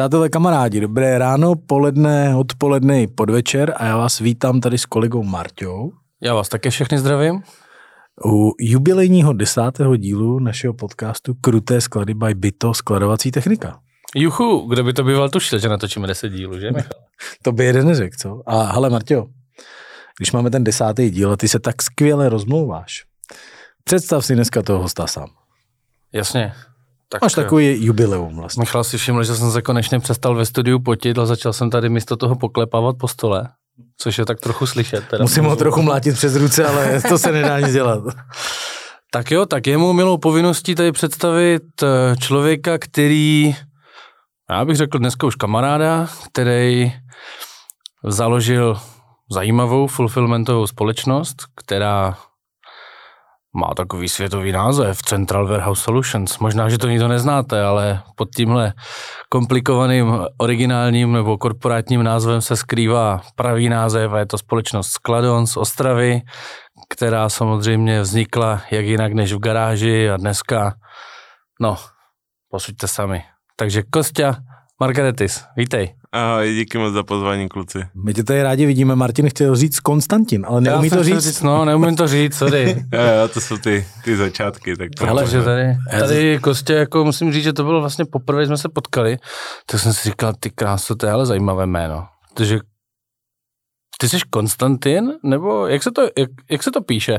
Přátelé, kamarádi, dobré ráno, poledne, odpoledne i podvečer a já vás vítám tady s kolegou Marťou. Já vás také všechny zdravím. U jubilejního desátého dílu našeho podcastu Kruté sklady by Byto skladovací technika. Juchu, kdo by to býval tušil, že natočíme 10 dílů, že Michal? to by jeden neřekl, co? A hele, Marťo, když máme ten desátý díl a ty se tak skvěle rozmlouváš, představ si dneska toho hosta sám. Jasně. Tak, Máš takový jubileum vlastně. Michal si všiml, že jsem se konečně přestal ve studiu potit a začal jsem tady místo toho poklepávat po stole, což je tak trochu slyšet. Teda Musím ho trochu mlátit přes ruce, ale to se nedá nic dělat. Tak jo, tak je mu milou povinností tady představit eh, člověka, který, já bych řekl dneska už kamaráda, který založil zajímavou fulfillmentovou společnost, která má takový světový název Central Warehouse Solutions. Možná, že to nikdo neznáte, ale pod tímhle komplikovaným, originálním nebo korporátním názvem se skrývá pravý název a je to společnost Skladon z Ostravy, která samozřejmě vznikla jak jinak než v garáži a dneska, no, posuďte sami. Takže Kostя Margaretis, vítej. Ahoj, díky moc za pozvání, kluci. My tě tady rádi vidíme. Martin chtěl říct Konstantin, ale neumí to říct. říct. No, neumím to říct, sorry. jo, jo, to jsou ty, ty začátky. Tak to ale že tady, tady Kostě, jako musím říct, že to bylo vlastně poprvé, jsme se potkali, tak jsem si říkal, ty krásu, to je ale zajímavé jméno. Protože ty jsi Konstantin, nebo jak se to, jak, jak se to píše?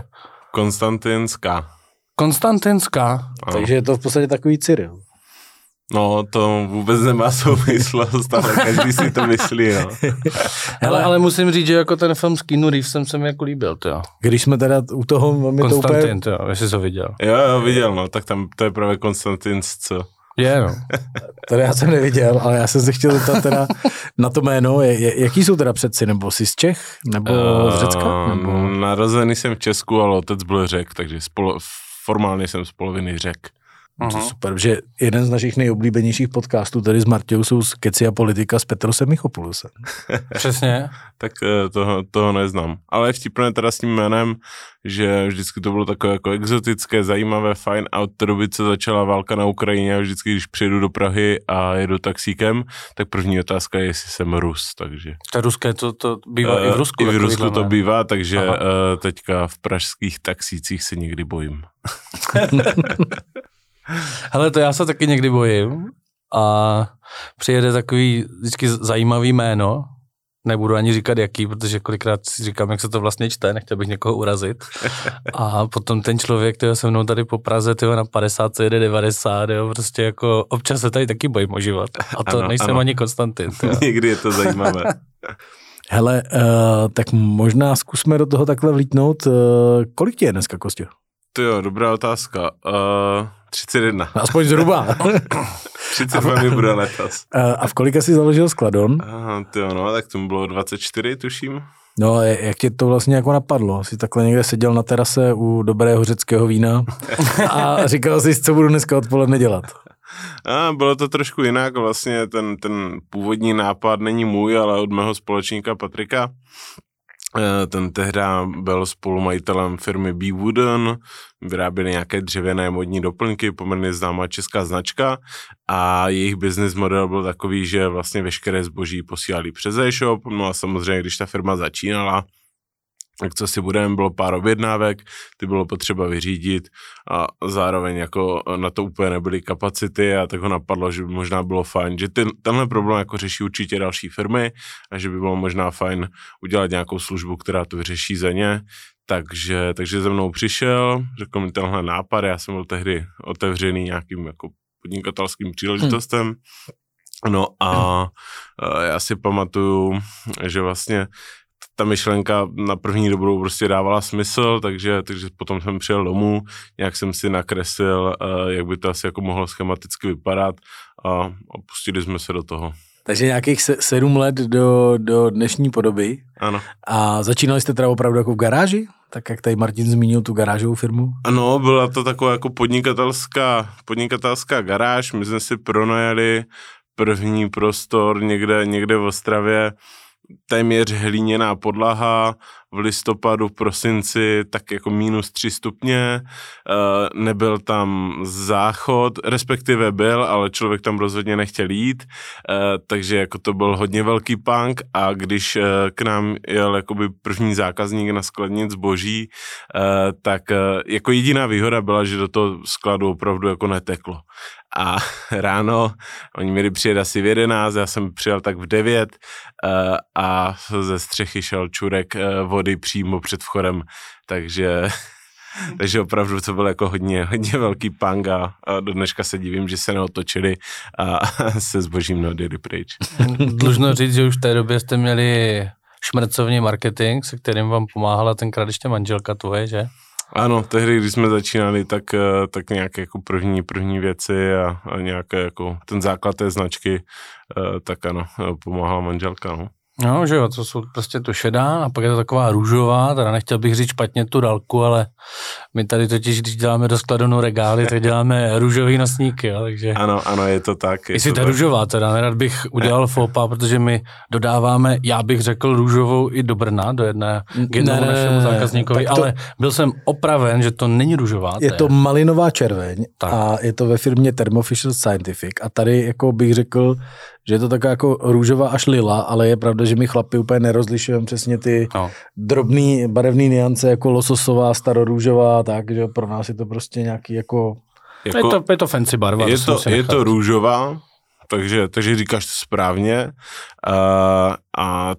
Konstantinská. Konstantinská. Takže je to v podstatě takový Cyril. No, to vůbec nemá souvislost, ale každý si to myslí, no. Hele, ale musím říct, že jako ten film s Keanu Reevesem se mi jako líbil, to Když jsme teda u toho, mi Konstantin, to úplně... jo, jestli jsi to viděl. Jo, jo, viděl, no, tak tam to je právě Konstantin, co? Je, no. to já jsem neviděl, ale já jsem se chtěl zeptat teda na to jméno. Je, je, jaký jsou teda předci? Nebo jsi z Čech? Nebo z Řecka? Ehm, nebo... Narozený jsem v Česku, ale otec byl Řek, takže spolo, formálně jsem z poloviny Řek. Uh-huh. To super, že jeden z našich nejoblíbenějších podcastů tady s Martějou jsou z Keci a politika s Petrosem Michopulusem. Přesně. tak eh, toho, toho neznám. Ale je vtipné teda s tím jménem, že vždycky to bylo takové jako exotické, zajímavé, fajn a od té doby, co začala válka na Ukrajině a vždycky, když přijedu do Prahy a jedu taxíkem, tak první otázka je, jestli jsem Rus, takže... To ruské, to, to bývá uh, i v Rusku. I v Rusku to bývá, takže uh, teďka v pražských taxících se někdy bojím. Hele, to já se taky někdy bojím a přijede takový vždycky zajímavý jméno, nebudu ani říkat jaký, protože kolikrát si říkám, jak se to vlastně čte, nechtěl bych někoho urazit. A potom ten člověk, který se mnou tady po Praze, tyho na 50 jede 90, jo, prostě jako občas se tady taky bojím o život. A to ano, nejsem ano. ani Konstantin. Někdy je to zajímavé. Hele, uh, tak možná zkusme do toho takhle vlítnout. Uh, kolik ti je dneska, Kostě? To jo, dobrá otázka. Uh, 31. Aspoň zhruba. 32 mi bude letos. A v kolika jsi založil skladon? Aha, to jo, no, tak tomu bylo 24, tuším. No, jak tě to vlastně jako napadlo? Jsi takhle někde seděl na terase u dobrého řeckého vína a říkal jsi, co budu dneska odpoledne dělat? A bylo to trošku jinak, vlastně ten, ten původní nápad není můj, ale od mého společníka Patrika. Eh, ten tehda byl spolumajitelem firmy B. Wooden, vyráběli nějaké dřevěné modní doplňky, poměrně známá česká značka a jejich business model byl takový, že vlastně veškeré zboží posílali přes e-shop, no a samozřejmě, když ta firma začínala, tak co si budeme, bylo pár objednávek, ty bylo potřeba vyřídit a zároveň jako na to úplně nebyly kapacity a tak ho napadlo, že by možná bylo fajn, že ten, tenhle problém jako řeší určitě další firmy a že by bylo možná fajn udělat nějakou službu, která to vyřeší za ně, takže, takže ze mnou přišel, řekl mi tenhle nápad, já jsem byl tehdy otevřený nějakým jako podnikatelským příležitostem, hmm. No a já si pamatuju, že vlastně ta myšlenka na první dobrou prostě dávala smysl, takže, takže potom jsem přijel domů, nějak jsem si nakreslil, uh, jak by to asi jako mohlo schematicky vypadat a, a pustili jsme se do toho. Takže nějakých se, sedm let do, do dnešní podoby. Ano. A začínali jste teda opravdu jako v garáži? Tak jak tady Martin zmínil tu garážovou firmu? Ano, byla to taková jako podnikatelská, podnikatelská garáž. My jsme si pronajali první prostor někde, někde v Ostravě, téměř hlíněná podlaha v listopadu, prosinci tak jako minus 3 stupně, uh, nebyl tam záchod, respektive byl, ale člověk tam rozhodně nechtěl jít, uh, takže jako to byl hodně velký punk a když uh, k nám jel jakoby první zákazník na skladnic zboží, uh, tak jako jediná výhoda byla, že do toho skladu opravdu jako neteklo a ráno, oni měli přijet asi v 11, já jsem přijel tak v 9 uh, a ze střechy šel čurek uh, vody přímo před vchodem, takže takže opravdu to byl jako hodně, hodně velký pang a, do dneška se divím, že se neotočili a, a se zbožím neodjeli pryč. Dlužno říct, že už v té době jste měli šmrcovní marketing, se kterým vám pomáhala tenkrát ještě manželka tvoje, že? Ano, tehdy, když jsme začínali, tak, eh, tak nějaké jako první, první věci a, a nějaké jako ten základ té značky, eh, tak ano, pomáhala manželka, no. No, že jo, to jsou prostě to šedá a pak je to taková růžová, teda nechtěl bych říct špatně tu dalku, ale my tady totiž, když děláme do skladonu regály, tak děláme růžový nosníky, jo, takže... Ano, ano, je to tak. Je Jestli to ta růžová, teda nerad bych udělal fopa, protože my dodáváme, já bych řekl růžovou i do Brna, do jedné k jednomu Ne, našemu zákazníkovi, tak to- ale byl jsem opraven, že to není růžová. Je to malinová červeň Tak. a je to ve firmě Thermofisher Scientific a tady jako bych řekl, že je to taková jako růžová až lila, ale je pravda, že my chlapi úplně nerozlišujeme přesně ty No. drobný barevné niance jako lososová, starorůžová, tak, že pro nás je to prostě nějaký jako Je, to, je to fancy barva. je to, je to růžová, takže, takže říkáš to správně. Uh, a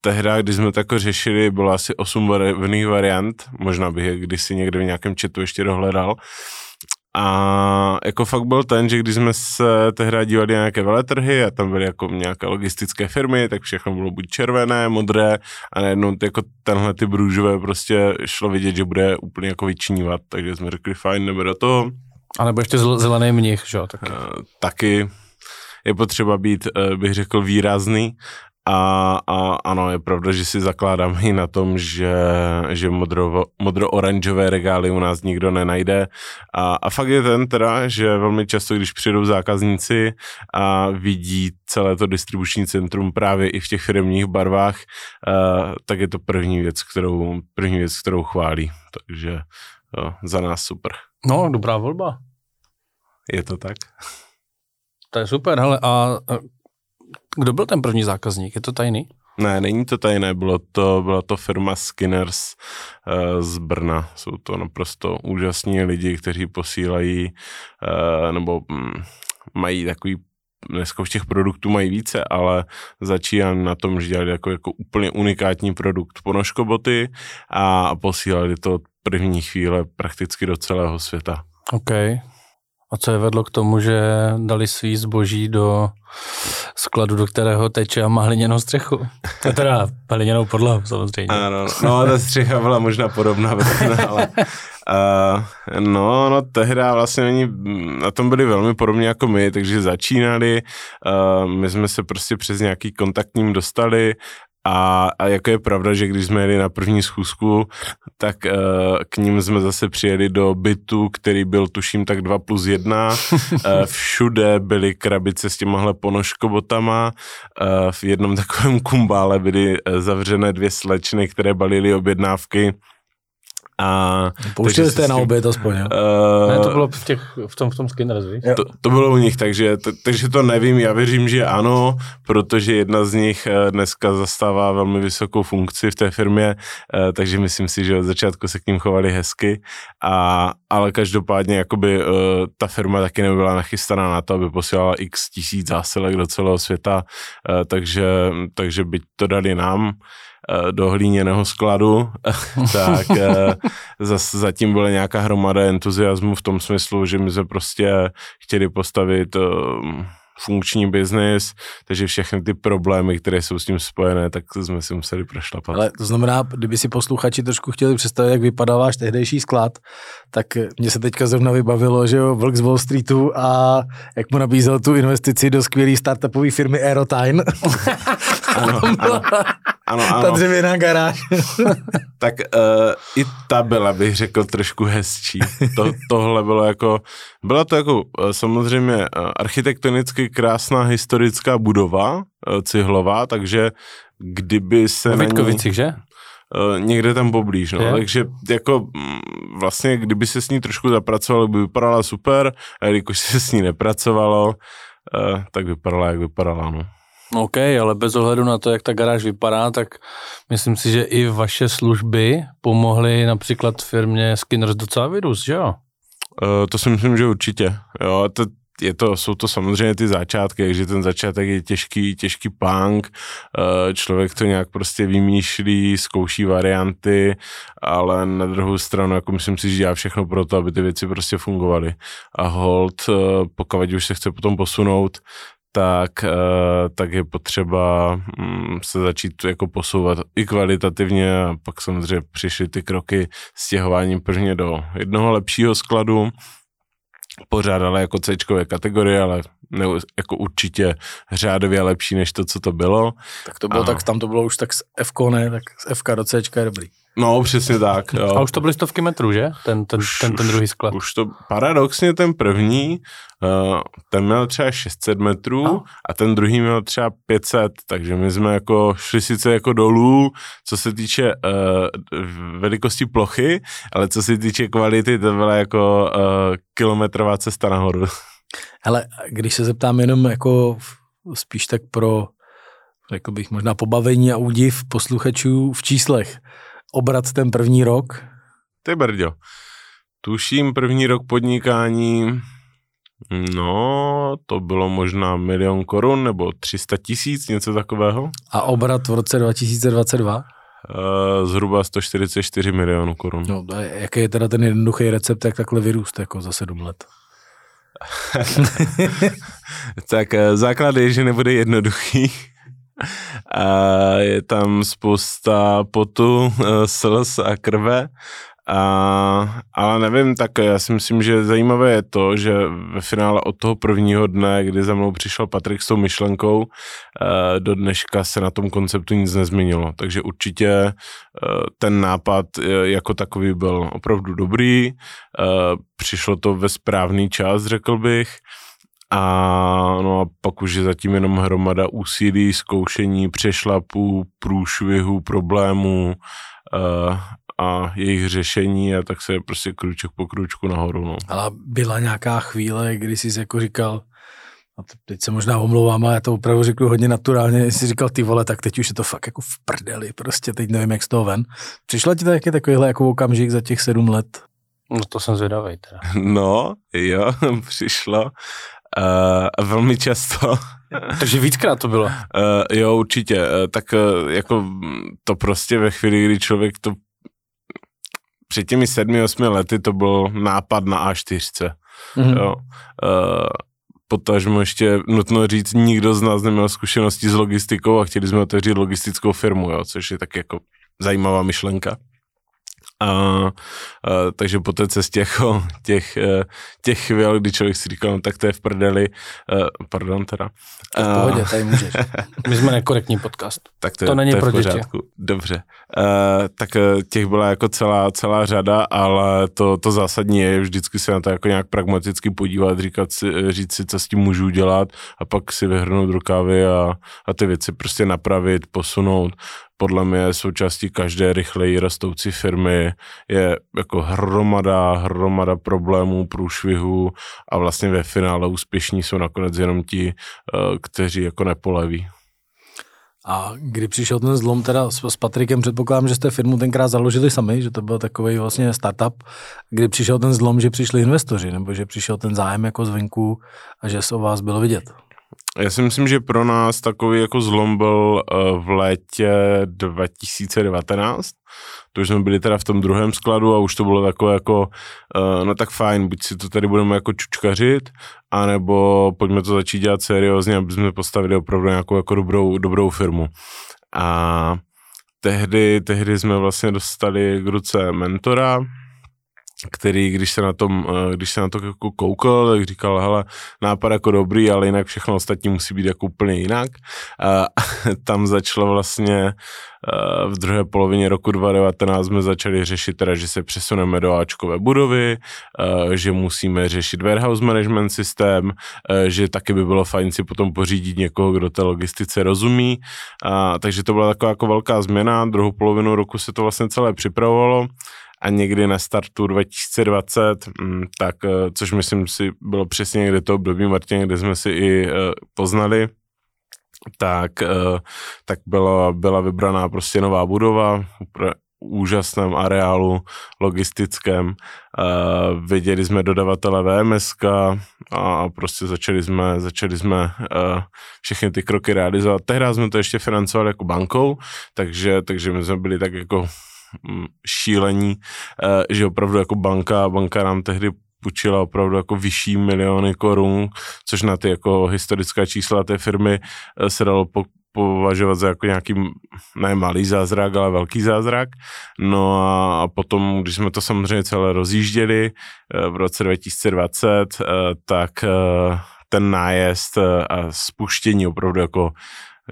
tehdy, když jsme to jako řešili, bylo asi osm barevných variant, možná bych je kdysi někde v nějakém chatu ještě dohledal. A jako fakt byl ten, že když jsme se tehdy dívali na nějaké veletrhy a tam byly jako nějaké logistické firmy, tak všechno bylo buď červené, modré a najednou ty jako tenhle ty růžové prostě šlo vidět, že bude úplně jako vyčnívat, takže jsme řekli fajn, jdeme do toho. A nebo ještě zel- zelený mnich, že jo, taky. Eh, taky je potřeba být, eh, bych řekl, výrazný. A, a ano, je pravda, že si zakládáme i na tom, že, že modro, modro-oranžové regály u nás nikdo nenajde. A, a fakt je ten teda, že velmi často, když přijdou zákazníci a vidí celé to distribuční centrum právě i v těch firmních barvách, uh, tak je to první věc, kterou, první věc, kterou chválí. Takže jo, za nás super. No, dobrá volba. Je to tak? To je super, hele, a a kdo byl ten první zákazník? Je to tajný? Ne, není to tajné, bylo to, byla to firma Skinners uh, z Brna. Jsou to naprosto úžasní lidi, kteří posílají, uh, nebo mm, mají takový dneska už těch produktů mají více, ale začínám na tom, že dělali jako, jako úplně unikátní produkt ponožkoboty a posílali to od první chvíle prakticky do celého světa. OK. A co je vedlo k tomu, že dali svý zboží do skladu, do kterého teče a má hliněnou střechu? To teda hliněnou podlahu, samozřejmě. Ano, no ta střecha byla možná podobná, ale uh, no, no tehdy vlastně oni na tom byli velmi podobně jako my, takže začínali, uh, my jsme se prostě přes nějaký kontaktním dostali a, a jako je pravda, že když jsme jeli na první schůzku, tak uh, k ním jsme zase přijeli do bytu, který byl tuším tak 2 plus 1. uh, všude byly krabice s těmahle ponožkobotama. Uh, v jednom takovém kumbále byly zavřené dvě slečny, které balily objednávky. A, Pouštěli jste na oběd aspoň, jo? Uh, Ne, to bylo v, těch, v tom, v tom Skinners, víš? To, to bylo u nich, takže, t- takže to nevím, já věřím, že ano, protože jedna z nich eh, dneska zastává velmi vysokou funkci v té firmě, eh, takže myslím si, že od začátku se k ním chovali hezky, a, ale každopádně jakoby eh, ta firma taky nebyla nachystaná na to, aby posílala x tisíc zásilek do celého světa, eh, takže, takže byť to dali nám, do hlíněného skladu, tak eh, zatím byla nějaká hromada entuziasmu v tom smyslu, že my jsme prostě chtěli postavit um, funkční biznis, takže všechny ty problémy, které jsou s tím spojené, tak jsme si museli prošlapat. Ale to znamená, kdyby si posluchači trošku chtěli představit, jak vypadal váš tehdejší sklad, tak mně se teďka zrovna vybavilo, že jo, Vlk z Wall Streetu a jak mu nabízel tu investici do skvělé startupové firmy Aerotine. Ano, ano, ano, Ta ano. dřevěná garáž. tak uh, i ta byla, bych řekl, trošku hezčí. To, tohle bylo jako, byla to jako uh, samozřejmě uh, architektonicky krásná historická budova, cihlová, takže kdyby se V ní... Že? někde tam poblíž, no. Je. Takže jako mm, vlastně, kdyby se s ní trošku zapracovalo, by vypadala super, a když se s ní nepracovalo, tak vypadala, jak vypadala, no. OK, ale bez ohledu na to, jak ta garáž vypadá, tak myslím si, že i vaše služby pomohly například firmě Skinners docela vyrůst, že jo? Uh, to si myslím, že určitě. Jo, to, je to, jsou to samozřejmě ty začátky, takže ten začátek je těžký, těžký punk, uh, člověk to nějak prostě vymýšlí, zkouší varianty, ale na druhou stranu, jako myslím si, že dělá všechno pro to, aby ty věci prostě fungovaly. A hold, uh, pokud už se chce potom posunout, tak, uh, tak je potřeba um, se začít jako posouvat i kvalitativně a pak samozřejmě přišly ty kroky stěhováním prvně do jednoho lepšího skladu, pořád ale jako C kategorie, ale ne, jako určitě řádově lepší než to, co to bylo. Tak to bylo, A- tak tam to bylo už tak z F ne, tak z FK do C je dobrý. No, přesně tak. Jo. A už to byly stovky metrů, že? Ten, ten, Už- ten, ten druhý sklad. Už to paradoxně ten první, uh, ten měl třeba 600 metrů A? a ten druhý měl třeba 500, takže my jsme jako šli sice jako dolů, co se týče uh, velikosti plochy, ale co se týče kvality, to byla jako uh, kilometrová cesta nahoru. Hele, když se zeptám jenom jako spíš tak pro, řekl bych, možná pobavení a údiv posluchačů v číslech. Obrat ten první rok, Ty brďo. Tuším první rok podnikání, no, to bylo možná milion korun nebo 300 tisíc, něco takového. a obrat v roce 2022? Uh, zhruba 144 milionů korun. No, a jaký je teda ten jednoduchý recept, jak takhle vyrůst jako za sedm let? Tak eh, základ je, že nebude jednoduchý. A je tam spousta potu, eh, slz a krve. A, ale nevím, tak já si myslím, že zajímavé je to, že ve finále od toho prvního dne, kdy za mnou přišel Patrik s tou myšlenkou, eh, do dneška se na tom konceptu nic nezměnilo. Takže určitě eh, ten nápad jako takový byl opravdu dobrý, přišlo to ve správný čas, řekl bych. A, no a pak už je zatím jenom hromada úsilí, zkoušení, přešlapů, průšvihů, problémů uh, a jejich řešení a tak se prostě kruček po kručku nahoru. No. Ale byla nějaká chvíle, kdy jsi jako říkal, a teď se možná omlouvám, ale já to opravdu řeknu hodně naturálně, jsi říkal ty vole, tak teď už je to fakt jako v prdeli, prostě teď nevím, jak z toho ven. Přišla ti taky takovýhle jako okamžik za těch sedm let? No to jsem zvědavý teda. no, jo, přišlo. Uh, velmi často. Takže víckrát to bylo. Uh, jo, určitě. Uh, tak uh, jako to prostě ve chvíli, kdy člověk to před těmi sedmi, osmi lety to byl nápad na A4. Mhm. Jo. Uh, potažmo ještě nutno říct, nikdo z nás neměl zkušenosti s logistikou a chtěli jsme otevřít logistickou firmu, jo, což je tak jako zajímavá myšlenka. A, a, takže po té cestě jako těch, eh, těch chvíl, kdy člověk si říkal, no tak to je v prdeli, uh, pardon teda. To v A- pohodě, tady můžeš. My jsme nekorektní podcast. tak to, To je, není to je pro v děti. pořádku. Dobře. Uh, tak uh, těch byla jako celá, celá řada, ale to, to zásadní je vždycky se na to jako nějak pragmaticky podívat, říkat si, eh, říct si, co s tím můžu dělat a pak si vyhrnout rukávy a, a ty věci prostě napravit, posunout. Podle mě součástí každé rychleji rostoucí firmy je jako hromada, hromada problémů, průšvihů a vlastně ve finále úspěšní jsou nakonec jenom ti, uh, kteří jako nepoleví. A kdy přišel ten zlom teda s, s Patrikem, předpokládám, že jste firmu tenkrát založili sami, že to byl takový vlastně startup, kdy přišel ten zlom, že přišli investoři, nebo že přišel ten zájem jako zvenku a že se o vás bylo vidět. Já si myslím, že pro nás takový jako zlom byl eh, v létě 2019. To už jsme byli teda v tom druhém skladu a už to bylo takové jako, eh, no tak fajn, buď si to tady budeme jako čučkařit, anebo pojďme to začít dělat seriózně, aby jsme postavili opravdu nějakou jako dobrou, dobrou firmu. A tehdy, tehdy jsme vlastně dostali k ruce mentora, který, když se na, tom, eh, když se na to jako koukal, tak říkal, hele, nápad jako dobrý, ale jinak všechno ostatní musí být jako úplně jinak. A tam začalo vlastně eh, v druhé polovině roku 2019 jsme začali řešit teda, že se přesuneme do Ačkové budovy, eh, že musíme řešit warehouse management systém, že taky by bylo fajn si potom pořídit někoho, kdo té logistice rozumí. A, takže to byla taková jako velká změna. Druhou polovinu roku se to vlastně celé připravovalo a někdy na startu 2020, mm, tak, eh, což myslím si bylo přesně někde to období, Martin, kde jsme si i eh, poznali, tak, eh, tak byla, byla vybraná prostě nová budova, úžasném areálu logistickém. Uh, viděli jsme dodavatele VMSK a prostě začali jsme, začali jsme uh, všechny ty kroky realizovat. Tehdy jsme to ještě financovali jako bankou, takže, takže my jsme byli tak jako šílení, eh, že opravdu jako banka, banka nám tehdy půjčila opravdu jako vyšší miliony korun, což na ty jako historická čísla té firmy eh, se dalo po, považovat za jako nějaký, ne malý zázrak, ale velký zázrak. No a potom, když jsme to samozřejmě celé rozjížděli eh, v roce 2020, tak ten nájezd a spuštění opravdu jako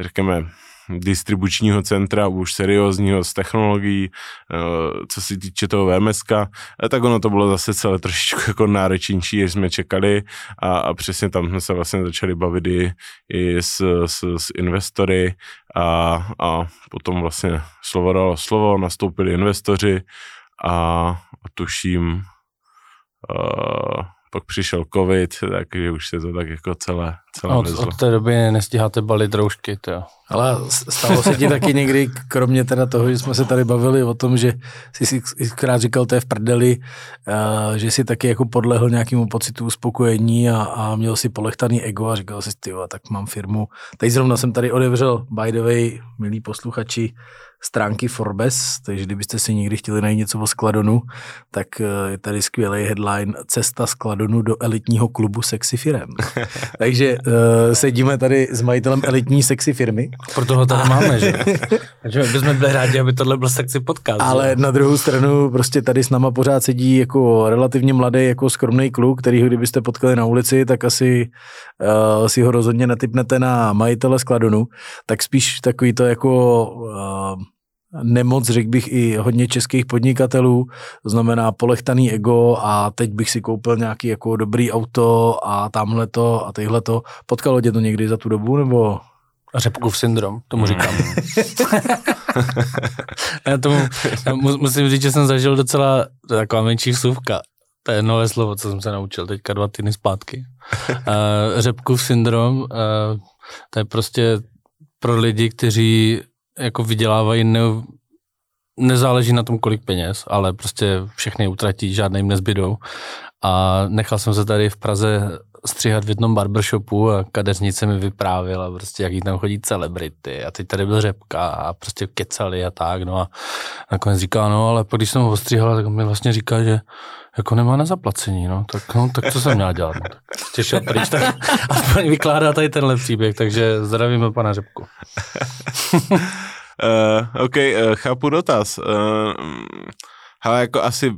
řekněme distribučního centra, už seriózního z technologií, eh, co se týče toho VMSK, eh, tak ono to bylo zase celé trošičku jako náročnější, než jsme čekali. A, a přesně tam jsme se vlastně začali bavit i, i s, s, s investory. A, a potom vlastně slovo dalo slovo, nastoupili investoři a, a tuším uh, pak přišel covid, takže už se to tak jako celé, celé od, od té doby nestíháte balit roušky, to Ale stalo se ti taky někdy, kromě teda toho, že jsme se tady bavili o tom, že jsi si krát říkal, to je v prdeli, uh, že jsi taky jako podlehl nějakému pocitu uspokojení a, a měl si polechtaný ego a říkal si, ty tak mám firmu. Teď zrovna jsem tady odevřel, by the way, milí posluchači, stránky Forbes, takže kdybyste si někdy chtěli najít něco o Skladonu, tak eh, je tady skvělý headline Cesta Skladonu do elitního klubu sexy firem. takže uh, sedíme tady s majitelem elitní sexy firmy. Proto ho tady máme, že? Takže my bychom byli rádi, aby tohle byl sexy podcast. Ale že? na druhou stranu prostě tady s náma pořád sedí jako relativně mladý, jako skromný kluk, který kdybyste potkali na ulici, tak asi uh, si ho rozhodně netypnete na majitele Skladonu, tak spíš takový to jako uh, nemoc, řekl bych, i hodně českých podnikatelů, to znamená polechtaný ego a teď bych si koupil nějaký jako dobrý auto a tamhle to a tyhle to. Potkalo tě to někdy za tu dobu, nebo? Řepkův syndrom, tomu říkám. já tomu, já musím říct, že jsem zažil docela taková menší vsuvka. To je nové slovo, co jsem se naučil teďka dva týdny zpátky. Uh, řepkův syndrom, uh, to je prostě pro lidi, kteří jako vydělávají, ne, nezáleží na tom, kolik peněz, ale prostě všechny utratí, žádné jim nezbydou. A nechal jsem se tady v Praze stříhat v jednom barbershopu a kadeřnice mi vyprávěla prostě, jak jí tam chodí celebrity a teď tady byl řepka a prostě kecali a tak, no a nakonec říká, no ale když jsem ho ostříhala, tak mi vlastně říká, že jako nemá na zaplacení, no, tak, no, tak co jsem měl dělat, no, tak těšil pryč, tak aspoň vykládá tady tenhle příběh, takže zdravíme pana Řepku. uh, OK, uh, chápu dotaz. Uh, ale jako asi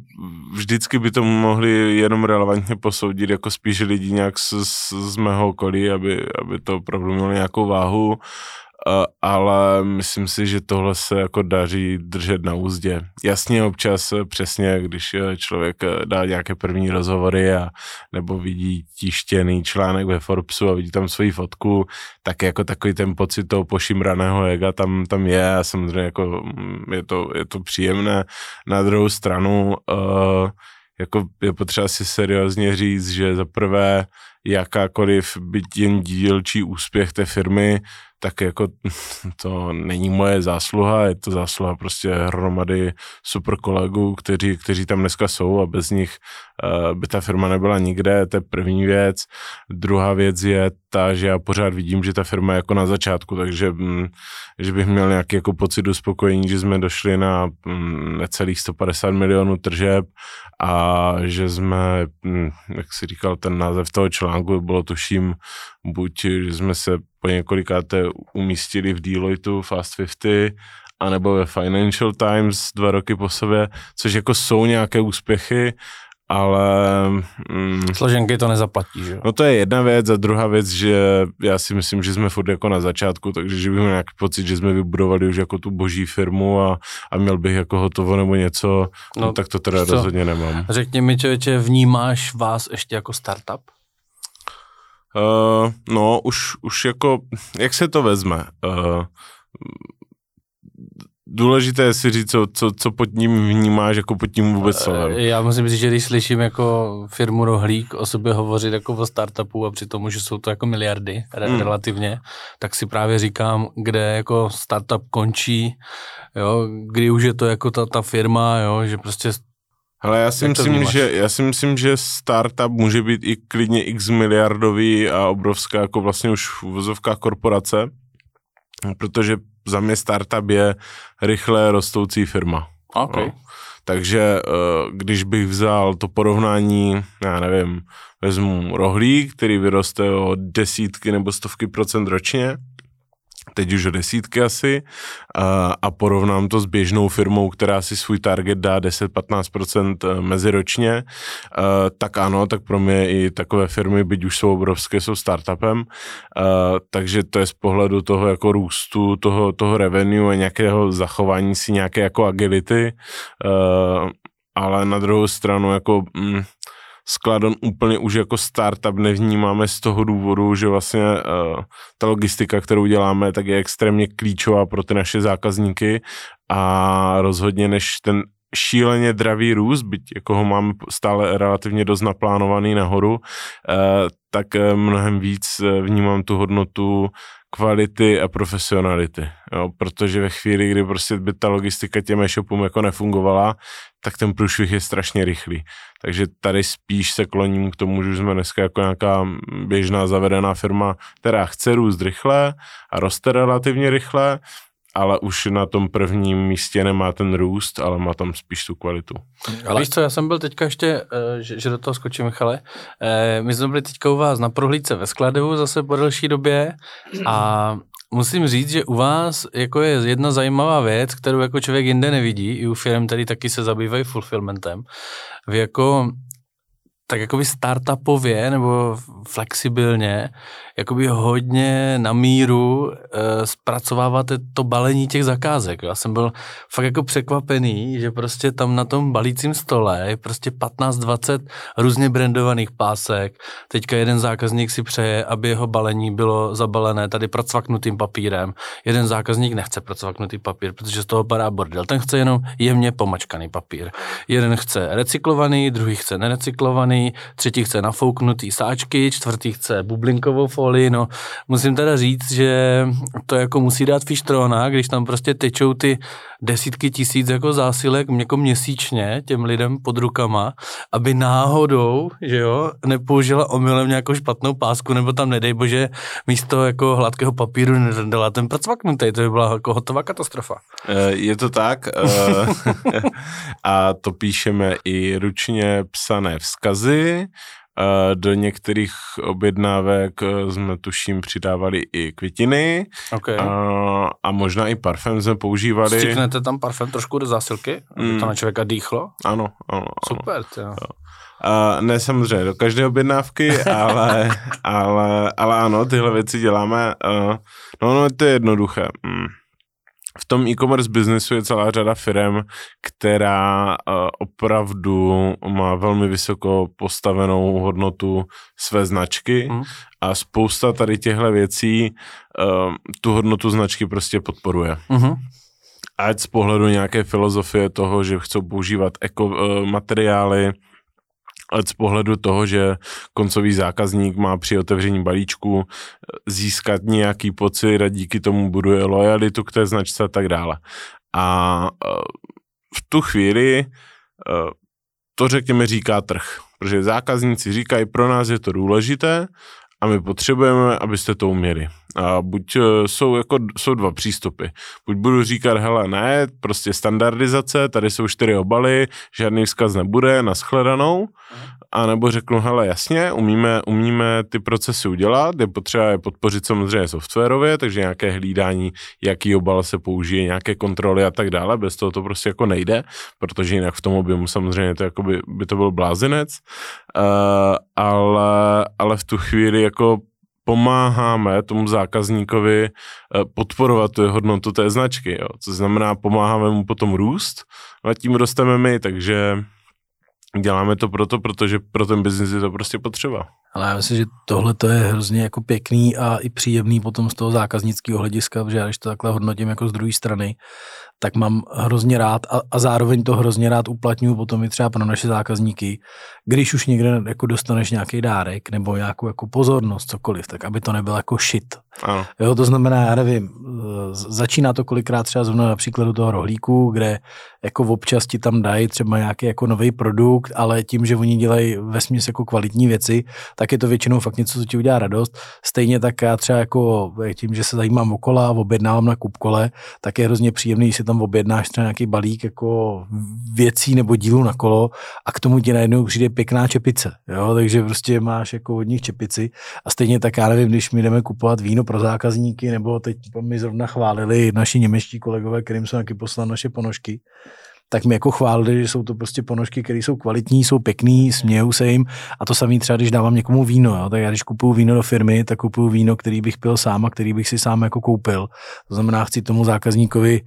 vždycky by to mohli jenom relevantně posoudit jako spíš lidi nějak z, z, z mého okolí, aby, aby to opravdu mělo nějakou váhu ale myslím si, že tohle se jako daří držet na úzdě. Jasně občas eh, přesně, když eh, člověk eh, dá nějaké první rozhovory a nebo vidí tištěný článek ve Forbesu a vidí tam svoji fotku, tak jako takový ten pocit toho pošimraného ega tam, tam je a samozřejmě jako mm, je to, je to příjemné. Na druhou stranu uh, jako je potřeba si seriózně říct, že za prvé jakákoliv byť jen dílčí úspěch té firmy tak jako to není moje zásluha, je to zásluha prostě hromady super kolegů, kteří, kteří tam dneska jsou a bez nich uh, by ta firma nebyla nikde, to je první věc. Druhá věc je ta, že já pořád vidím, že ta firma je jako na začátku, takže mm, že bych měl nějaký jako pocit uspokojení, že jsme došli na mm, necelých 150 milionů tržeb a že jsme, mm, jak si říkal ten název toho článku, bylo tuším buď, že jsme se po několikáté umístili v Deloitu Fast 50, anebo ve Financial Times dva roky po sobě, což jako jsou nějaké úspěchy, ale... Mm, Složenky to nezaplatí, že No to je jedna věc a druhá věc, že já si myslím, že jsme furt jako na začátku, takže že bych měl nějaký pocit, že jsme vybudovali už jako tu boží firmu a, a měl bych jako hotovo nebo něco, no, no tak to teda co? rozhodně nemám. Řekni mi, člověče, vnímáš vás ještě jako startup? Uh, no, už, už jako, jak se to vezme? Uh, důležité je si říct, co, co, co pod ním vnímáš, jako pod tím vůbec slovem. Já musím říct, že když slyším jako firmu Rohlík o sobě hovořit jako o startupu a přitom, že jsou to jako miliardy hmm. relativně, tak si právě říkám, kde jako startup končí, jo, kdy už je to jako ta, ta firma, jo, že prostě ale já si, myslím, že, já si myslím, že startup může být i klidně x miliardový a obrovská jako vlastně už v vozovkách korporace, protože za mě startup je rychle rostoucí firma. Okay. No. Takže eh, když bych vzal to porovnání, já nevím, vezmu rohlík, který vyroste o desítky nebo stovky procent ročně, teď už desítky asi, a, a porovnám to s běžnou firmou, která si svůj target dá 10-15% eh, meziročně, a, tak ano, tak pro mě i takové firmy, byť už jsou obrovské, jsou startupem, a, takže to je z pohledu toho jako růstu, toho, toho revenue a nějakého zachování si nějaké jako agility, a, ale na druhou stranu jako... Mm, Skladon úplně už jako startup nevnímáme z toho důvodu, že vlastně uh, ta logistika, kterou děláme, tak je extrémně klíčová pro ty naše zákazníky a rozhodně než ten šíleně dravý růst, byť jako ho mám stále relativně dost naplánovaný nahoru, eh, tak eh, mnohem víc vnímám tu hodnotu kvality a profesionality, jo, protože ve chvíli, kdy prostě by ta logistika těm e-shopům jako nefungovala, tak ten průšvih je strašně rychlý. Takže tady spíš se kloním k tomu, že jsme dneska jako nějaká běžná zavedená firma, která chce růst rychle a roste relativně rychle, ale už na tom prvním místě nemá ten růst, ale má tam spíš tu kvalitu. Ale víš co, já jsem byl teďka ještě, eh, že, že do toho skočím, Michale, eh, my jsme byli teďka u vás na prohlídce ve skladu zase po delší době a musím říct, že u vás jako je jedna zajímavá věc, kterou jako člověk jinde nevidí, i u firm, který taky se zabývají fulfillmentem. Vy jako tak jakoby startupově nebo flexibilně, jakoby hodně na míru e, zpracováváte to balení těch zakázek. Já jsem byl fakt jako překvapený, že prostě tam na tom balícím stole je prostě 15-20 různě brandovaných pásek. Teďka jeden zákazník si přeje, aby jeho balení bylo zabalené tady procvaknutým papírem. Jeden zákazník nechce procvaknutý papír, protože z toho padá bordel. Ten chce jenom jemně pomačkaný papír. Jeden chce recyklovaný, druhý chce nerecyklovaný nafouknutý, třetí chce nafouknutý sáčky, čtvrtý chce bublinkovou folii, no musím teda říct, že to jako musí dát fištrona, když tam prostě tečou ty desítky tisíc jako zásilek jako měsíčně těm lidem pod rukama, aby náhodou, že jo, nepoužila omylem nějakou špatnou pásku, nebo tam nedej bože místo jako hladkého papíru nedala ten procvaknutý, to by byla jako hotová katastrofa. Eh, je to tak eh, a to píšeme i ručně psané vzkazy, do některých objednávek eh, jsme tuším přidávali i květiny okay. a, a možná i parfém jsme používali. Stiknete tam parfém trošku do zásilky, aby mm. to na člověka dýchlo? Ano, ano. Super, ano. Uh, ne samozřejmě do každé objednávky, ale, ale, ale ano, tyhle věci děláme. Uh, no, no, to je jednoduché. Mm v tom e-commerce biznesu je celá řada firm, která uh, opravdu má velmi vysoko postavenou hodnotu své značky mm. a spousta tady těchto věcí uh, tu hodnotu značky prostě podporuje. Mm-hmm. Ať z pohledu nějaké filozofie toho, že chcou používat eko uh, materiály, z pohledu toho, že koncový zákazník má při otevření balíčku získat nějaký pocit a díky tomu buduje lojalitu k té značce a tak dále. A eh, v tu chvíli eh, to řekněme říká trh, protože zákazníci říkají, pro nás je to důležité a my potřebujeme, abyste to uměli. A buď jsou, jako, jsou dva přístupy. Buď budu říkat, hele, ne, prostě standardizace, tady jsou čtyři obaly, žádný vzkaz nebude, naschledanou, a nebo řeknu, hele, jasně, umíme, umíme ty procesy udělat, je potřeba je podpořit samozřejmě softwarově, takže nějaké hlídání, jaký obal se použije, nějaké kontroly a tak dále, bez toho to prostě jako nejde, protože jinak v tom objemu samozřejmě to jako by, by to byl blázinec, uh, ale, ale v tu chvíli jako pomáháme tomu zákazníkovi eh, podporovat tu hodnotu té značky, jo. co znamená pomáháme mu potom růst a tím rosteme my, takže děláme to proto, protože pro ten biznis je to prostě potřeba. Ale já myslím, že tohle to je hrozně jako pěkný a i příjemný potom z toho zákaznického hlediska, že já když to takhle hodnotím jako z druhé strany, tak mám hrozně rád a, a zároveň to hrozně rád uplatňuju potom i třeba pro naše zákazníky, když už někde jako dostaneš nějaký dárek nebo nějakou jako pozornost, cokoliv, tak aby to nebylo jako shit. Ano. Jo, to znamená, já nevím, začíná to kolikrát třeba zrovna na příkladu toho rohlíku, kde jako v občas ti tam dají třeba nějaký jako nový produkt, ale tím, že oni dělají ve jako kvalitní věci, tak je to většinou fakt něco, co ti udělá radost. Stejně tak já třeba jako tím, že se zajímám o kola, objednávám na kupkole, tak je hrozně příjemný, když si tam objednáš třeba nějaký balík jako věcí nebo dílů na kolo a k tomu ti najednou přijde pěkná čepice. Jo? Takže prostě máš jako od nich čepici a stejně tak já nevím, když my jdeme kupovat víno pro zákazníky, nebo teď mi zrovna chválili naši němečtí kolegové, kterým jsou taky poslali naše ponožky, tak mi jako chválili, že jsou to prostě ponožky, které jsou kvalitní, jsou pěkný, smějou se jim a to samý třeba, když dávám někomu víno, jo, tak já když kupuju víno do firmy, tak kupuju víno, který bych pil sám a který bych si sám jako koupil. To znamená, chci tomu zákazníkovi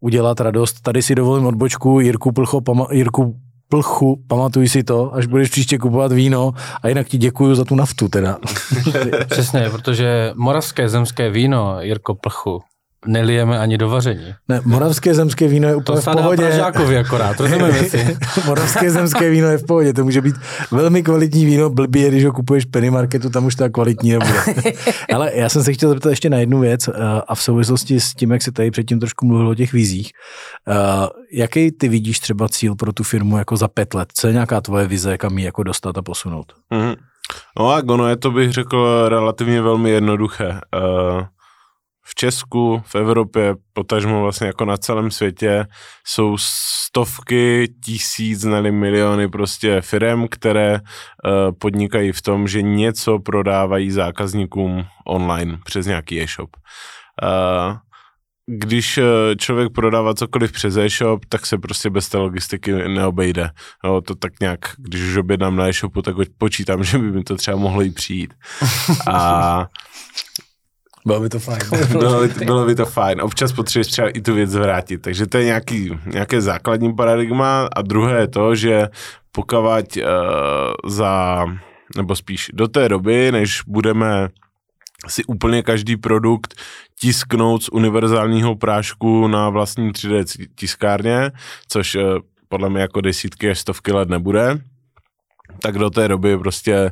udělat radost. Tady si dovolím odbočku Jirku Plcho, pama, Jirku plchu, pamatuj si to, až budeš příště kupovat víno a jinak ti děkuju za tu naftu teda. Přesně, protože moravské zemské víno, Jirko Plchu, nelijeme ani do vaření. Ne, moravské zemské víno je úplně to v pohodě. To akorát, rozumíme si. moravské zemské víno je v pohodě, to může být velmi kvalitní víno, blbě, když ho kupuješ v penny marketu, tam už tak kvalitní nebude. Ale já jsem se chtěl zeptat ještě na jednu věc eh, a v souvislosti s tím, jak se tady předtím trošku mluvil o těch vízích, eh, jaký ty vidíš třeba cíl pro tu firmu jako za pět let? Co je nějaká tvoje vize, kam ji jako dostat a posunout? Mm-hmm. No a ono je to, bych řekl, relativně velmi jednoduché. Uh v Česku, v Evropě, potažmo vlastně jako na celém světě jsou stovky tisíc, ne miliony prostě firm, které uh, podnikají v tom, že něco prodávají zákazníkům online přes nějaký e-shop. Uh, když člověk prodává cokoliv přes e-shop, tak se prostě bez té logistiky neobejde. No, to tak nějak, když už objednám na e-shopu, tak počítám, že by mi to třeba mohlo jít přijít. A bylo by to fajn. bylo, by, bylo by to fajn. Občas potřebuješ třeba i tu věc zvrátit. Takže to je nějaký, nějaké základní paradigma. A druhé je to, že pokud uh, za, nebo spíš do té doby, než budeme si úplně každý produkt tisknout z univerzálního prášku na vlastní 3D tiskárně, což uh, podle mě jako desítky až stovky let nebude, tak do té doby prostě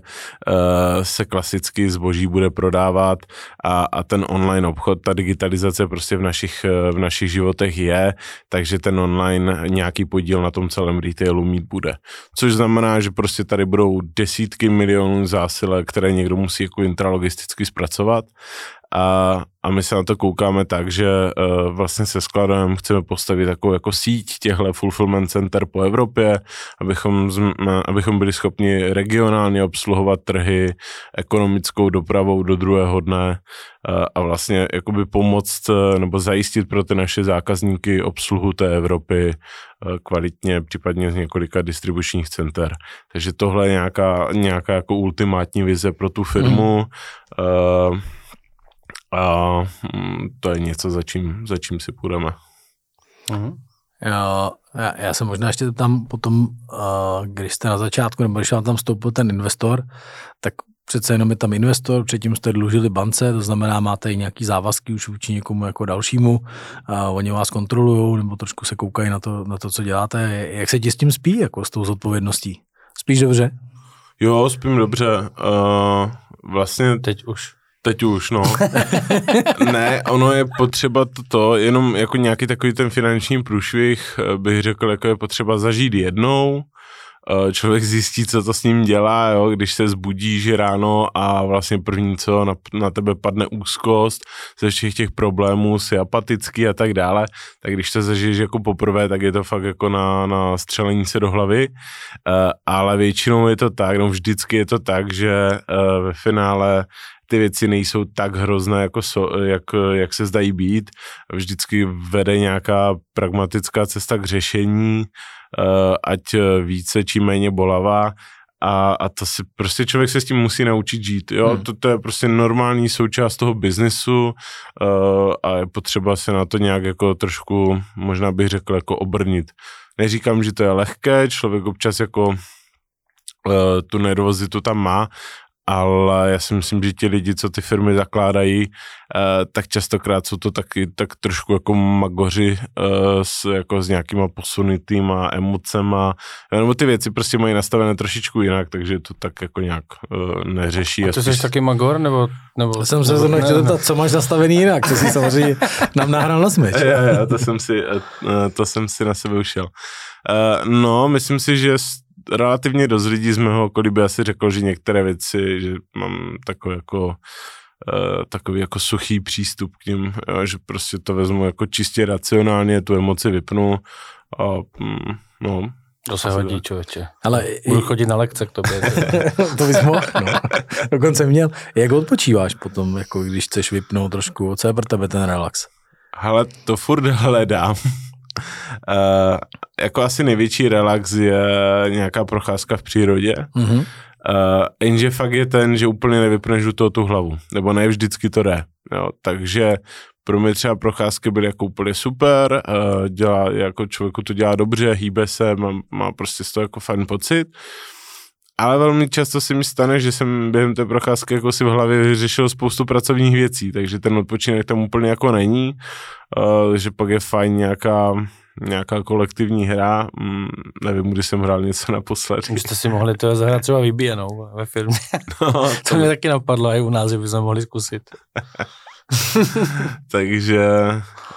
uh, se klasicky zboží bude prodávat a, a ten online obchod, ta digitalizace prostě v našich, v našich životech je, takže ten online nějaký podíl na tom celém retailu mít bude. Což znamená, že prostě tady budou desítky milionů zásilek, které někdo musí jako intralogisticky zpracovat a, a my se na to koukáme tak, že uh, vlastně se skladem chceme postavit takovou jako síť těchto fulfillment center po Evropě, abychom, abychom byli schopni regionálně obsluhovat trhy ekonomickou dopravou do druhého dne uh, a vlastně jakoby pomoct uh, nebo zajistit pro ty naše zákazníky obsluhu té Evropy uh, kvalitně, případně z několika distribučních center. Takže tohle je nějaká, nějaká jako ultimátní vize pro tu firmu. Mm. Uh, a mm, to je něco, za čím, za čím si půjdeme. Uh-huh. Já, já, já se možná ještě tam potom, uh, když jste na začátku, nebo když vám tam vstoupil ten investor, tak přece jenom je tam investor, předtím jste dlužili bance, to znamená, máte i nějaký závazky už vůči někomu jako dalšímu, a oni vás kontrolují nebo trošku se koukají na to, na to, co děláte. Jak se ti s tím spí, jako s tou zodpovědností? Spíš dobře? Jo, spím dobře. Uh, vlastně... Teď už. Teď už, no. ne, ono je potřeba to, jenom jako nějaký takový ten finanční průšvih, eh, bych řekl, jako je potřeba zažít jednou, uh, člověk zjistí, co to s ním dělá, jo, když se zbudí, že ráno a vlastně první, co na, na tebe padne úzkost ze všech těch problémů, si apatický a tak dále, tak když to zažiješ jako poprvé, tak je to fakt jako na, na střelení se do hlavy, uh, ale většinou je to tak, no vždycky je to tak, že uh, ve finále ty věci nejsou tak hrozné, jako so, jak, jak se zdají být. Vždycky vede nějaká pragmatická cesta k řešení, uh, ať více či méně bolavá. A, a to si prostě člověk se s tím musí naučit žít. Jo? Hmm. To, to je prostě normální součást toho biznesu uh, a je potřeba se na to nějak jako trošku, možná bych řekl, jako obrnit. Neříkám, že to je lehké, člověk občas jako uh, tu nervozitu tam má, ale já si myslím, že ti lidi, co ty firmy zakládají, eh, tak častokrát jsou to taky tak trošku jako magoři eh, s, jako s nějakýma posunutýma emocema, nebo ty věci prostě mají nastavené trošičku jinak, takže to tak jako nějak eh, neřeší. A ty jsi taky magor, nebo? nebo jsem se zrovna chtěl zeptat, co máš nastavený jinak, to si samozřejmě nám nahrál na směč. Já, já, to jsem si, to jsem si na sebe ušel. No, myslím si, že relativně dost lidí z mého okolí by asi řekl, že některé věci, že mám takový jako uh, takový jako suchý přístup k ním, že prostě to vezmu jako čistě racionálně, tu emoci vypnu a mm, no, to se hodí, člověče. Ale Budu chodit na lekce k tobě. to bys mohl, no. Dokonce měl. Jak odpočíváš potom, jako když chceš vypnout trošku? Co je pro tebe ten relax? Hele, to furt hledám. Uh, jako asi největší relax je nějaká procházka v přírodě. Mm-hmm. Uh, jenže fakt je ten, že úplně nevypneš do toho tu hlavu. Nebo ne vždycky to jde. Jo. Takže pro mě třeba procházky byly jako úplně super, uh, dělá, jako člověku to dělá dobře, hýbe se, má, má prostě z toho jako fajn pocit. Ale velmi často se mi stane, že jsem během té procházky jako si v hlavě vyřešil spoustu pracovních věcí, takže ten odpočinek tam úplně jako není, uh, že pak je fajn nějaká nějaká kolektivní hra, mm, nevím, kdy jsem hrál něco naposled. Už jste si mohli to zahrát třeba vybíjenou ve firmě. No, to, to mě taky napadlo, i u nás, že bychom mohli zkusit. Takže,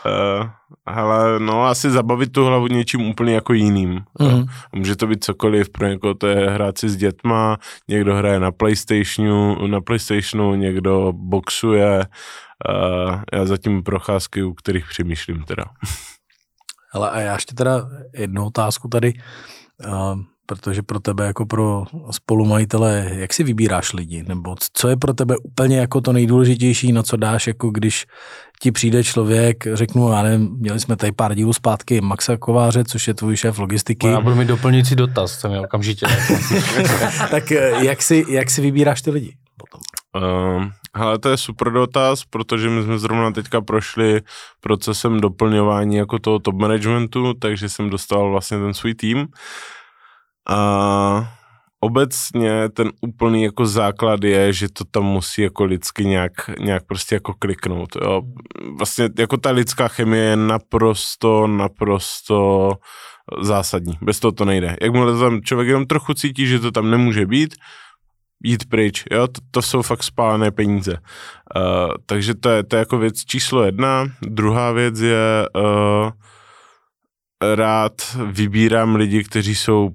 uh, hele, no asi zabavit tu hlavu něčím úplně jako jiným. Mm. Může to být cokoliv, pro někoho to je hrát si s dětma, někdo hraje na Playstationu, na Playstationu někdo boxuje, uh, já zatím procházky, u kterých přemýšlím teda. Ale a já ještě teda jednu otázku tady, uh, protože pro tebe jako pro spolumajitele, jak si vybíráš lidi, nebo co je pro tebe úplně jako to nejdůležitější, na co dáš, jako když ti přijde člověk, řeknu, já nevím, měli jsme tady pár dílů zpátky Maxa Kováře, což je tvůj šéf logistiky. Já budu mít doplňující dotaz, to mi okamžitě. tak eh, jak si, jak si vybíráš ty lidi potom? Uh, hele, to je super dotaz, protože my jsme zrovna teďka prošli procesem doplňování jako toho top managementu, takže jsem dostal vlastně ten svůj tým. A obecně ten úplný jako základ je, že to tam musí jako lidsky nějak, nějak prostě jako kliknout. Jo. Vlastně jako ta lidská chemie je naprosto, naprosto zásadní. Bez toho to nejde. Jakmile tam člověk jenom trochu cítí, že to tam nemůže být, jít pryč, jo, to, to jsou fakt spálené peníze. Uh, takže to je, to je jako věc číslo jedna. Druhá věc je, uh, rád vybírám lidi, kteří jsou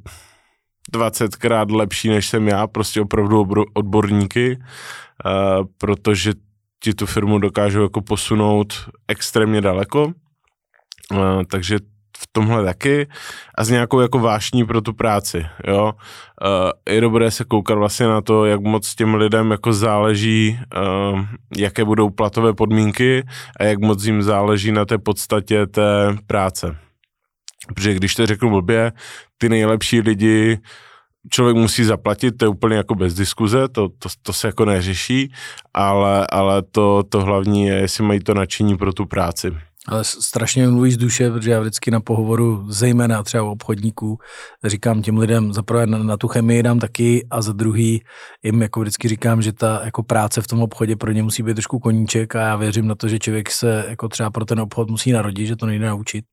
20krát lepší, než jsem já, prostě opravdu odborníky, uh, protože ti tu firmu dokážou jako posunout extrémně daleko. Uh, takže v tomhle taky a s nějakou jako vášní pro tu práci, jo. Uh, je dobré se koukat vlastně na to, jak moc těm lidem jako záleží, jaké budou platové podmínky a jak moc jim záleží na té podstatě té práce. Protože když to řeknu blbě, ty nejlepší lidi člověk musí zaplatit, to je úplně jako bez diskuze, to, to, to se jako neřeší, ale, ale to, to hlavní je, jestli mají to nadšení pro tu práci. Ale strašně mluví z duše, protože já vždycky na pohovoru, zejména třeba u obchodníků, říkám těm lidem, za prvé na, na tu chemii dám taky a za druhý jim jako vždycky říkám, že ta jako práce v tom obchodě pro ně musí být trošku koníček a já věřím na to, že člověk se jako třeba pro ten obchod musí narodit, že to nejde naučit.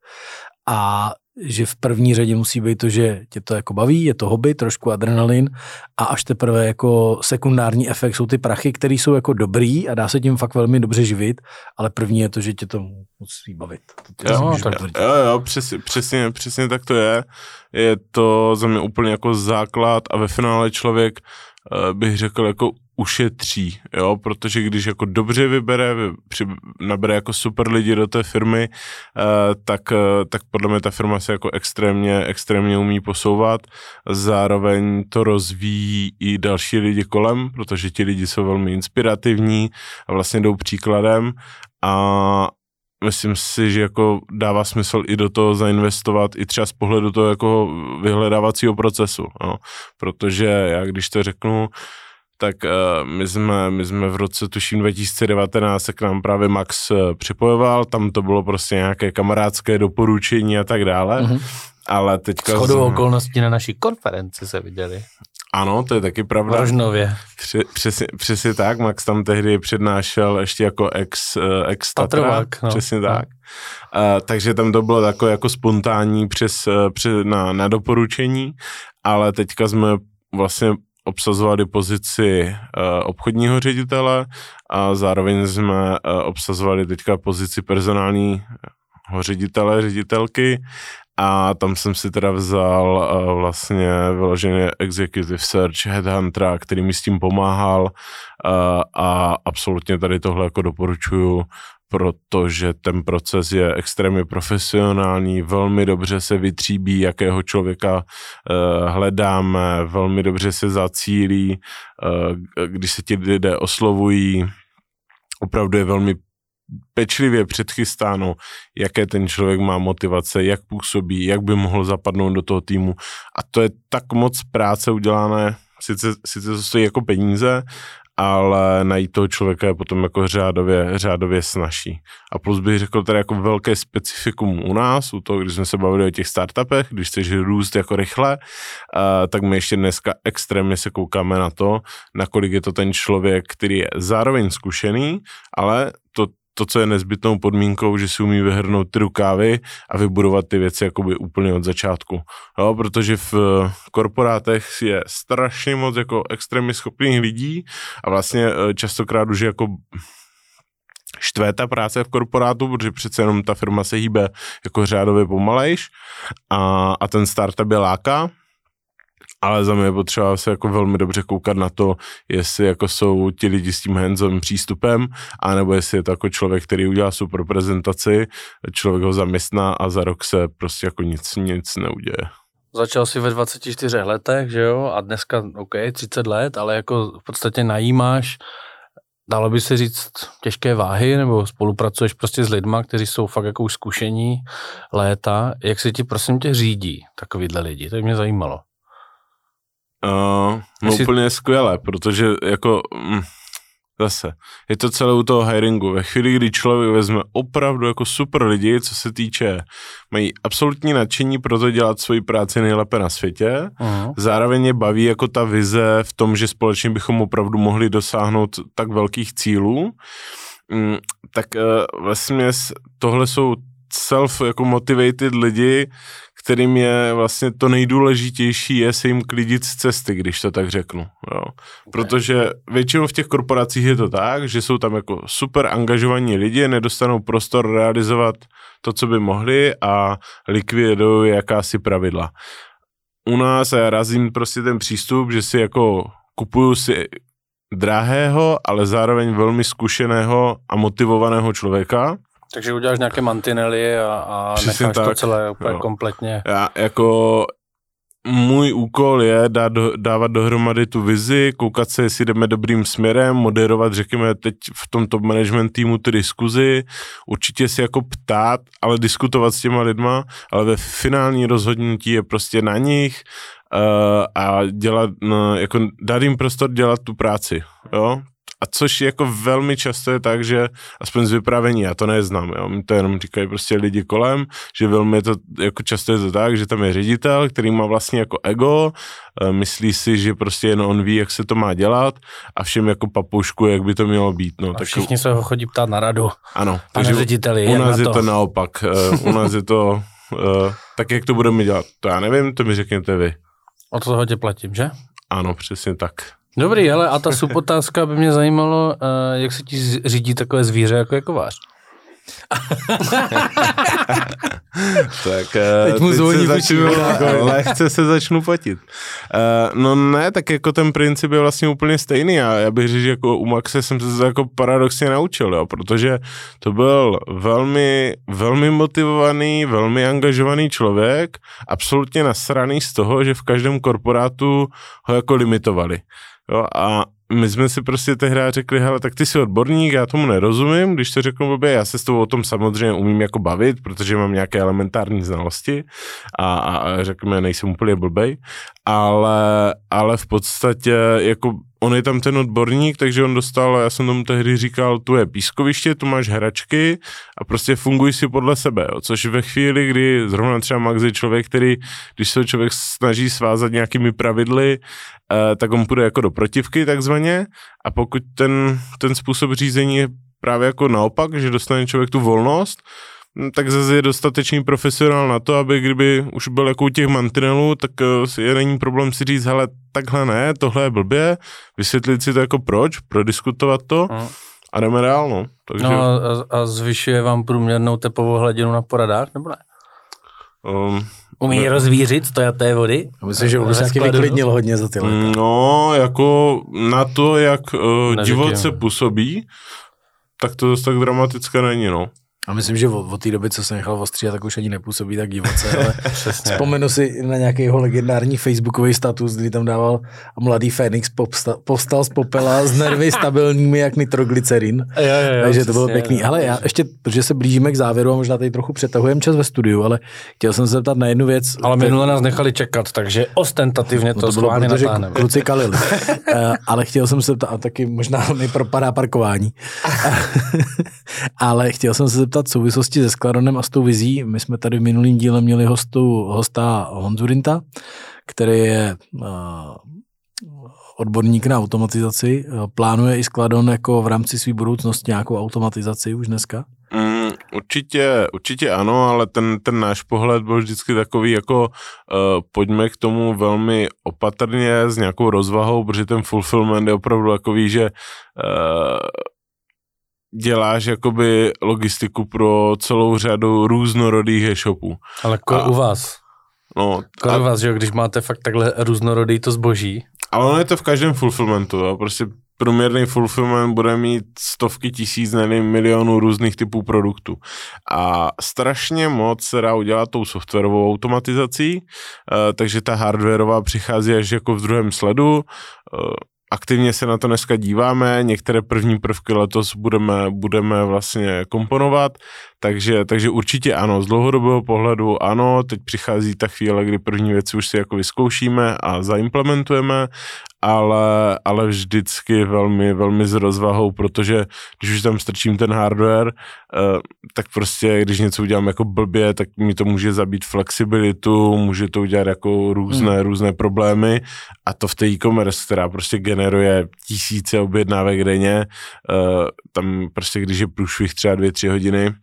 A že v první řadě musí být to, že tě to jako baví, je to hobby, trošku adrenalin a až teprve jako sekundární efekt jsou ty prachy, které jsou jako dobrý a dá se tím fakt velmi dobře živit, ale první je to, že tě to musí bavit. To jo, tak, jo, jo, přesně, přesně, přesně tak to je. Je to za mě úplně jako základ a ve finále člověk eh, bych řekl jako ušetří, jo, protože když jako dobře vybere, při, nabere jako super lidi do té firmy, eh, tak, eh, tak podle mě ta firma se jako extrémně, extrémně umí posouvat, zároveň to rozvíjí i další lidi kolem, protože ti lidi jsou velmi inspirativní a vlastně jdou příkladem a myslím si, že jako dává smysl i do toho zainvestovat, i třeba z pohledu toho jako vyhledávacího procesu, jo. protože já když to řeknu, tak uh, my, jsme, my jsme v roce, tuším 2019, se k nám právě Max uh, připojoval, tam to bylo prostě nějaké kamarádské doporučení a tak dále. Mm-hmm. Ale teďka... Shodou jsme... okolností na naší konferenci se viděli. Ano, to je taky pravda. Rožnově. Při, přesně, přesně tak, Max tam tehdy přednášel ještě jako ex, uh, ex Tatra, no. přesně no. tak. Uh, takže tam to bylo takové jako spontánní přes, přes na, na doporučení, ale teďka jsme vlastně obsazovali pozici uh, obchodního ředitele a zároveň jsme uh, obsazovali teďka pozici personálního ředitele, ředitelky. A tam jsem si teda vzal uh, vlastně vyloženě executive search headhuntera, který mi s tím pomáhal a absolutně tady tohle jako doporučuju protože ten proces je extrémně profesionální, velmi dobře se vytříbí, jakého člověka uh, hledáme, velmi dobře se zacílí, uh, když se ti lidé oslovují, opravdu je velmi pečlivě předchystáno, jaké ten člověk má motivace, jak působí, jak by mohl zapadnout do toho týmu. A to je tak moc práce udělané, sice, sice to stojí jako peníze, ale najít toho člověka je potom jako řádově, řádově snaží. A plus bych řekl tady jako velké specifikum u nás, u toho, když jsme se bavili o těch startupech, když chceš růst jako rychle, uh, tak my ještě dneska extrémně se koukáme na to, nakolik je to ten člověk, který je zároveň zkušený, ale to co je nezbytnou podmínkou, že si umí vyhrnout ty rukávy a vybudovat ty věci jakoby úplně od začátku. Jo, protože v korporátech je strašně moc jako extrémně schopných lidí a vlastně eh, častokrát už jako štve ta práce v korporátu, protože přece jenom ta firma se hýbe jako řádově pomalejš a, a ten startup je láká, ale za mě je potřeba se jako velmi dobře koukat na to, jestli jako jsou ti lidi s tím hands přístupem, anebo jestli je to jako člověk, který udělá super prezentaci, člověk ho zaměstná a za rok se prostě jako nic, nic neuděje. Začal si ve 24 letech, že jo, a dneska, OK, 30 let, ale jako v podstatě najímáš, dalo by se říct, těžké váhy, nebo spolupracuješ prostě s lidma, kteří jsou fakt jako už zkušení léta. Jak se ti, prosím tě, řídí takovýhle lidi? To mě zajímalo. Uh, no Jestli... úplně skvěle, protože jako mm, zase, je to celé u toho hiringu. Ve chvíli, kdy člověk vezme opravdu jako super lidi, co se týče, mají absolutní nadšení pro to dělat svoji práci nejlépe na světě, uh-huh. zároveň je baví jako ta vize v tom, že společně bychom opravdu mohli dosáhnout tak velkých cílů, mm, tak uh, vlastně tohle jsou self jako motivated lidi, kterým je vlastně to nejdůležitější, je se jim klidit z cesty, když to tak řeknu. Jo. Protože většinou v těch korporacích je to tak, že jsou tam jako super angažovaní lidi, nedostanou prostor realizovat to, co by mohli a likvidují jakási pravidla. U nás já razím prostě ten přístup, že si jako kupuju si drahého, ale zároveň velmi zkušeného a motivovaného člověka, takže uděláš nějaké mantinely a, a necháš tak, to celé úplně jo. kompletně. Já jako můj úkol je dát, dávat dohromady tu vizi, koukat se, jestli jdeme dobrým směrem, moderovat, řekněme, teď v tom top management týmu ty diskuzi, určitě si jako ptát, ale diskutovat s těma lidma, ale ve finální rozhodnutí je prostě na nich uh, a dělat, no, jako dát jim prostor dělat tu práci, jo, a což jako velmi často je tak, že aspoň z vyprávění, já to neznám, jo, mi to jenom říkají prostě lidi kolem, že velmi je to, jako často je to tak, že tam je ředitel, který má vlastně jako ego, eh, myslí si, že prostě jen on ví, jak se to má dělat a všem jako papoušku, jak by to mělo být. No, a všichni tak, se ho chodí ptát na radu. Ano. Pane řediteli, u nás je to, to naopak. Eh, u nás je to Uh, tak jak to budeme dělat? To já nevím, to mi řekněte vy. O to toho tě platím, že? Ano, přesně tak. Dobrý, ale a ta subotázka by mě zajímalo, uh, jak se ti řídí takové zvíře jako je kovář. tak eh, teď, mu teď se začnu, lehce se začnu platit. Uh, no ne, tak jako ten princip je vlastně úplně stejný a já bych řekl, že jako u Maxe jsem se to jako paradoxně naučil, jo, protože to byl velmi, velmi motivovaný, velmi angažovaný člověk, absolutně nasraný z toho, že v každém korporátu ho jako limitovali. Jo, a my jsme si prostě tehdy řekli, hele, tak ty jsi odborník, já tomu nerozumím, když to řeknu blbě, já se s tou o tom samozřejmě umím jako bavit, protože mám nějaké elementární znalosti a, a, a řekněme, nejsem úplně blbej, ale, ale v podstatě jako on je tam ten odborník, takže on dostal, já jsem tomu tehdy říkal, tu je pískoviště, tu máš hračky a prostě funguj si podle sebe, jo. což ve chvíli, kdy zrovna třeba Max je člověk, který, když se člověk snaží svázat nějakými pravidly, eh, tak on půjde jako do protivky takzvaně a pokud ten, ten způsob řízení je právě jako naopak, že dostane člověk tu volnost, tak zase je dostatečný profesionál na to, aby kdyby už byl jako u těch mantinelů, tak eh, je není problém si říct, hele, takhle ne, tohle je blbě, vysvětlit si to jako proč, prodiskutovat to uh. a jdeme dál, no. Takže... No a, a zvyšuje vám průměrnou tepovou hladinu na poradách, nebo ne? Um, Umí no. rozvířit stojaté vody? Myslím, že už taky vyklidnil hodně za ty leta. No, jako na to, jak uh, divoce působí, tak to zase tak dramatické není, no. A myslím, že od, od té doby, co jsem nechal ostříhat, tak už ani nepůsobí tak divoce, ale vzpomenu si na nějaký jeho legendární facebookový status, kdy tam dával a mladý Fénix povstal, povstal z popela s nervy stabilními jak nitroglycerin. Jo, jo, jo, Takže to bylo pěkný. Ale já ještě, protože se blížíme k závěru a možná tady trochu přetahujeme čas ve studiu, ale chtěl jsem se zeptat na jednu věc. Ale minule nás nechali čekat, takže ostentativně to, no to bylo, protože kluci kalili. uh, ale chtěl jsem se zeptat, a taky možná mi propadá parkování. ale chtěl jsem se zeptat, zeptat v souvislosti se Skladonem a s tou vizí. My jsme tady v minulým díle měli hostu, hosta Honzurinta, který je uh, odborník na automatizaci. Plánuje i Skladon jako v rámci své budoucnosti nějakou automatizaci už dneska? Mm, určitě, určitě ano, ale ten, ten náš pohled byl vždycky takový jako uh, pojďme k tomu velmi opatrně s nějakou rozvahou, protože ten fulfillment je opravdu takový, že uh, děláš jakoby logistiku pro celou řadu různorodých e-shopů. Ale ko a, u vás? No, a, u vás, že když máte fakt takhle různorodý to zboží? Ale ono je to v každém fulfillmentu, jo. prostě průměrný fulfillment bude mít stovky tisíc, nevím, milionů různých typů produktů. A strašně moc se dá udělat tou softwarovou automatizací, uh, takže ta hardwareová přichází až jako v druhém sledu. Aktivně se na to dneska díváme, některé první prvky letos budeme, budeme vlastně komponovat, takže, takže určitě ano, z dlouhodobého pohledu ano, teď přichází ta chvíle, kdy první věci už si jako vyzkoušíme a zaimplementujeme ale, ale vždycky velmi, velmi s rozvahou, protože když už tam strčím ten hardware, uh, tak prostě, když něco udělám jako blbě, tak mi to může zabít flexibilitu, může to udělat jako různé, hmm. různé problémy a to v té e-commerce, která prostě generuje tisíce objednávek denně, uh, tam prostě, když je průšvih třeba dvě, tři hodiny,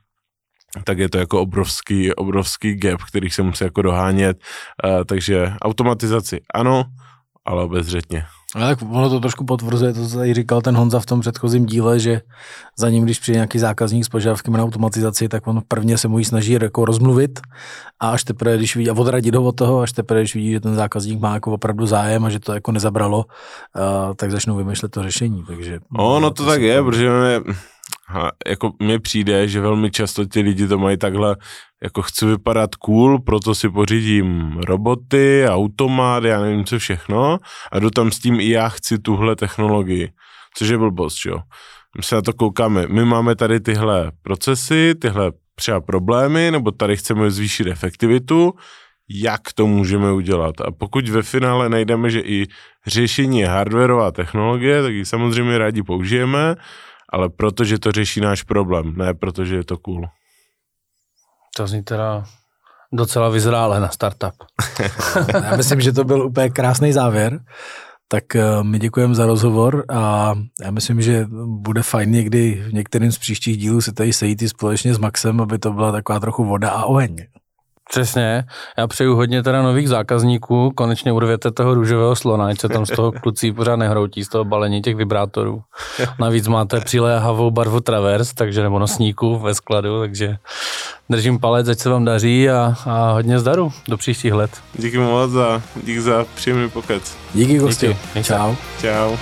tak je to jako obrovský, obrovský gap, který se musí jako dohánět, uh, takže automatizaci ano, ale obezřetně. Ale tak ono to trošku potvrzuje to, co tady říkal ten Honza v tom předchozím díle, že za ním, když přijde nějaký zákazník s požadavkem na automatizaci, tak on prvně se mu ji snaží jako rozmluvit a až teprve, když vidí, a odradit ho od toho, až teprve, když vidí, že ten zákazník má jako opravdu zájem a že to jako nezabralo, uh, tak začnou vymýšlet to řešení. Takže, no, no to, to tak je, protože a jako mně přijde, že velmi často ti lidi to mají takhle, jako chci vypadat cool, proto si pořídím roboty, automat, já nevím co všechno a jdu tam s tím i já chci tuhle technologii, což je blbost, jo. My se na to koukáme, my máme tady tyhle procesy, tyhle třeba problémy, nebo tady chceme zvýšit efektivitu, jak to můžeme udělat. A pokud ve finále najdeme, že i řešení je hardwareová technologie, tak ji samozřejmě rádi použijeme, ale protože to řeší náš problém, ne protože je to cool. To zní teda docela vyzrále na startup. Já myslím, že to byl úplně krásný závěr. Tak eh, my děkujeme za rozhovor a já myslím, že bude fajn někdy v některém z příštích dílů se tady sejít i společně s Maxem, aby to byla taková trochu voda a oheň. Přesně. Já přeju hodně teda nových zákazníků. Konečně urvěte toho růžového slona, ať se tam z toho kluci pořád nehroutí, z toho balení těch vibrátorů. Navíc máte přiléhavou barvu travers, takže nebo nosníku ve skladu, takže držím palec, ať se vám daří a, a hodně zdaru do příštích let. Díky moc a díky za příjemný pokec. Díky, gosti. Čau. Čau.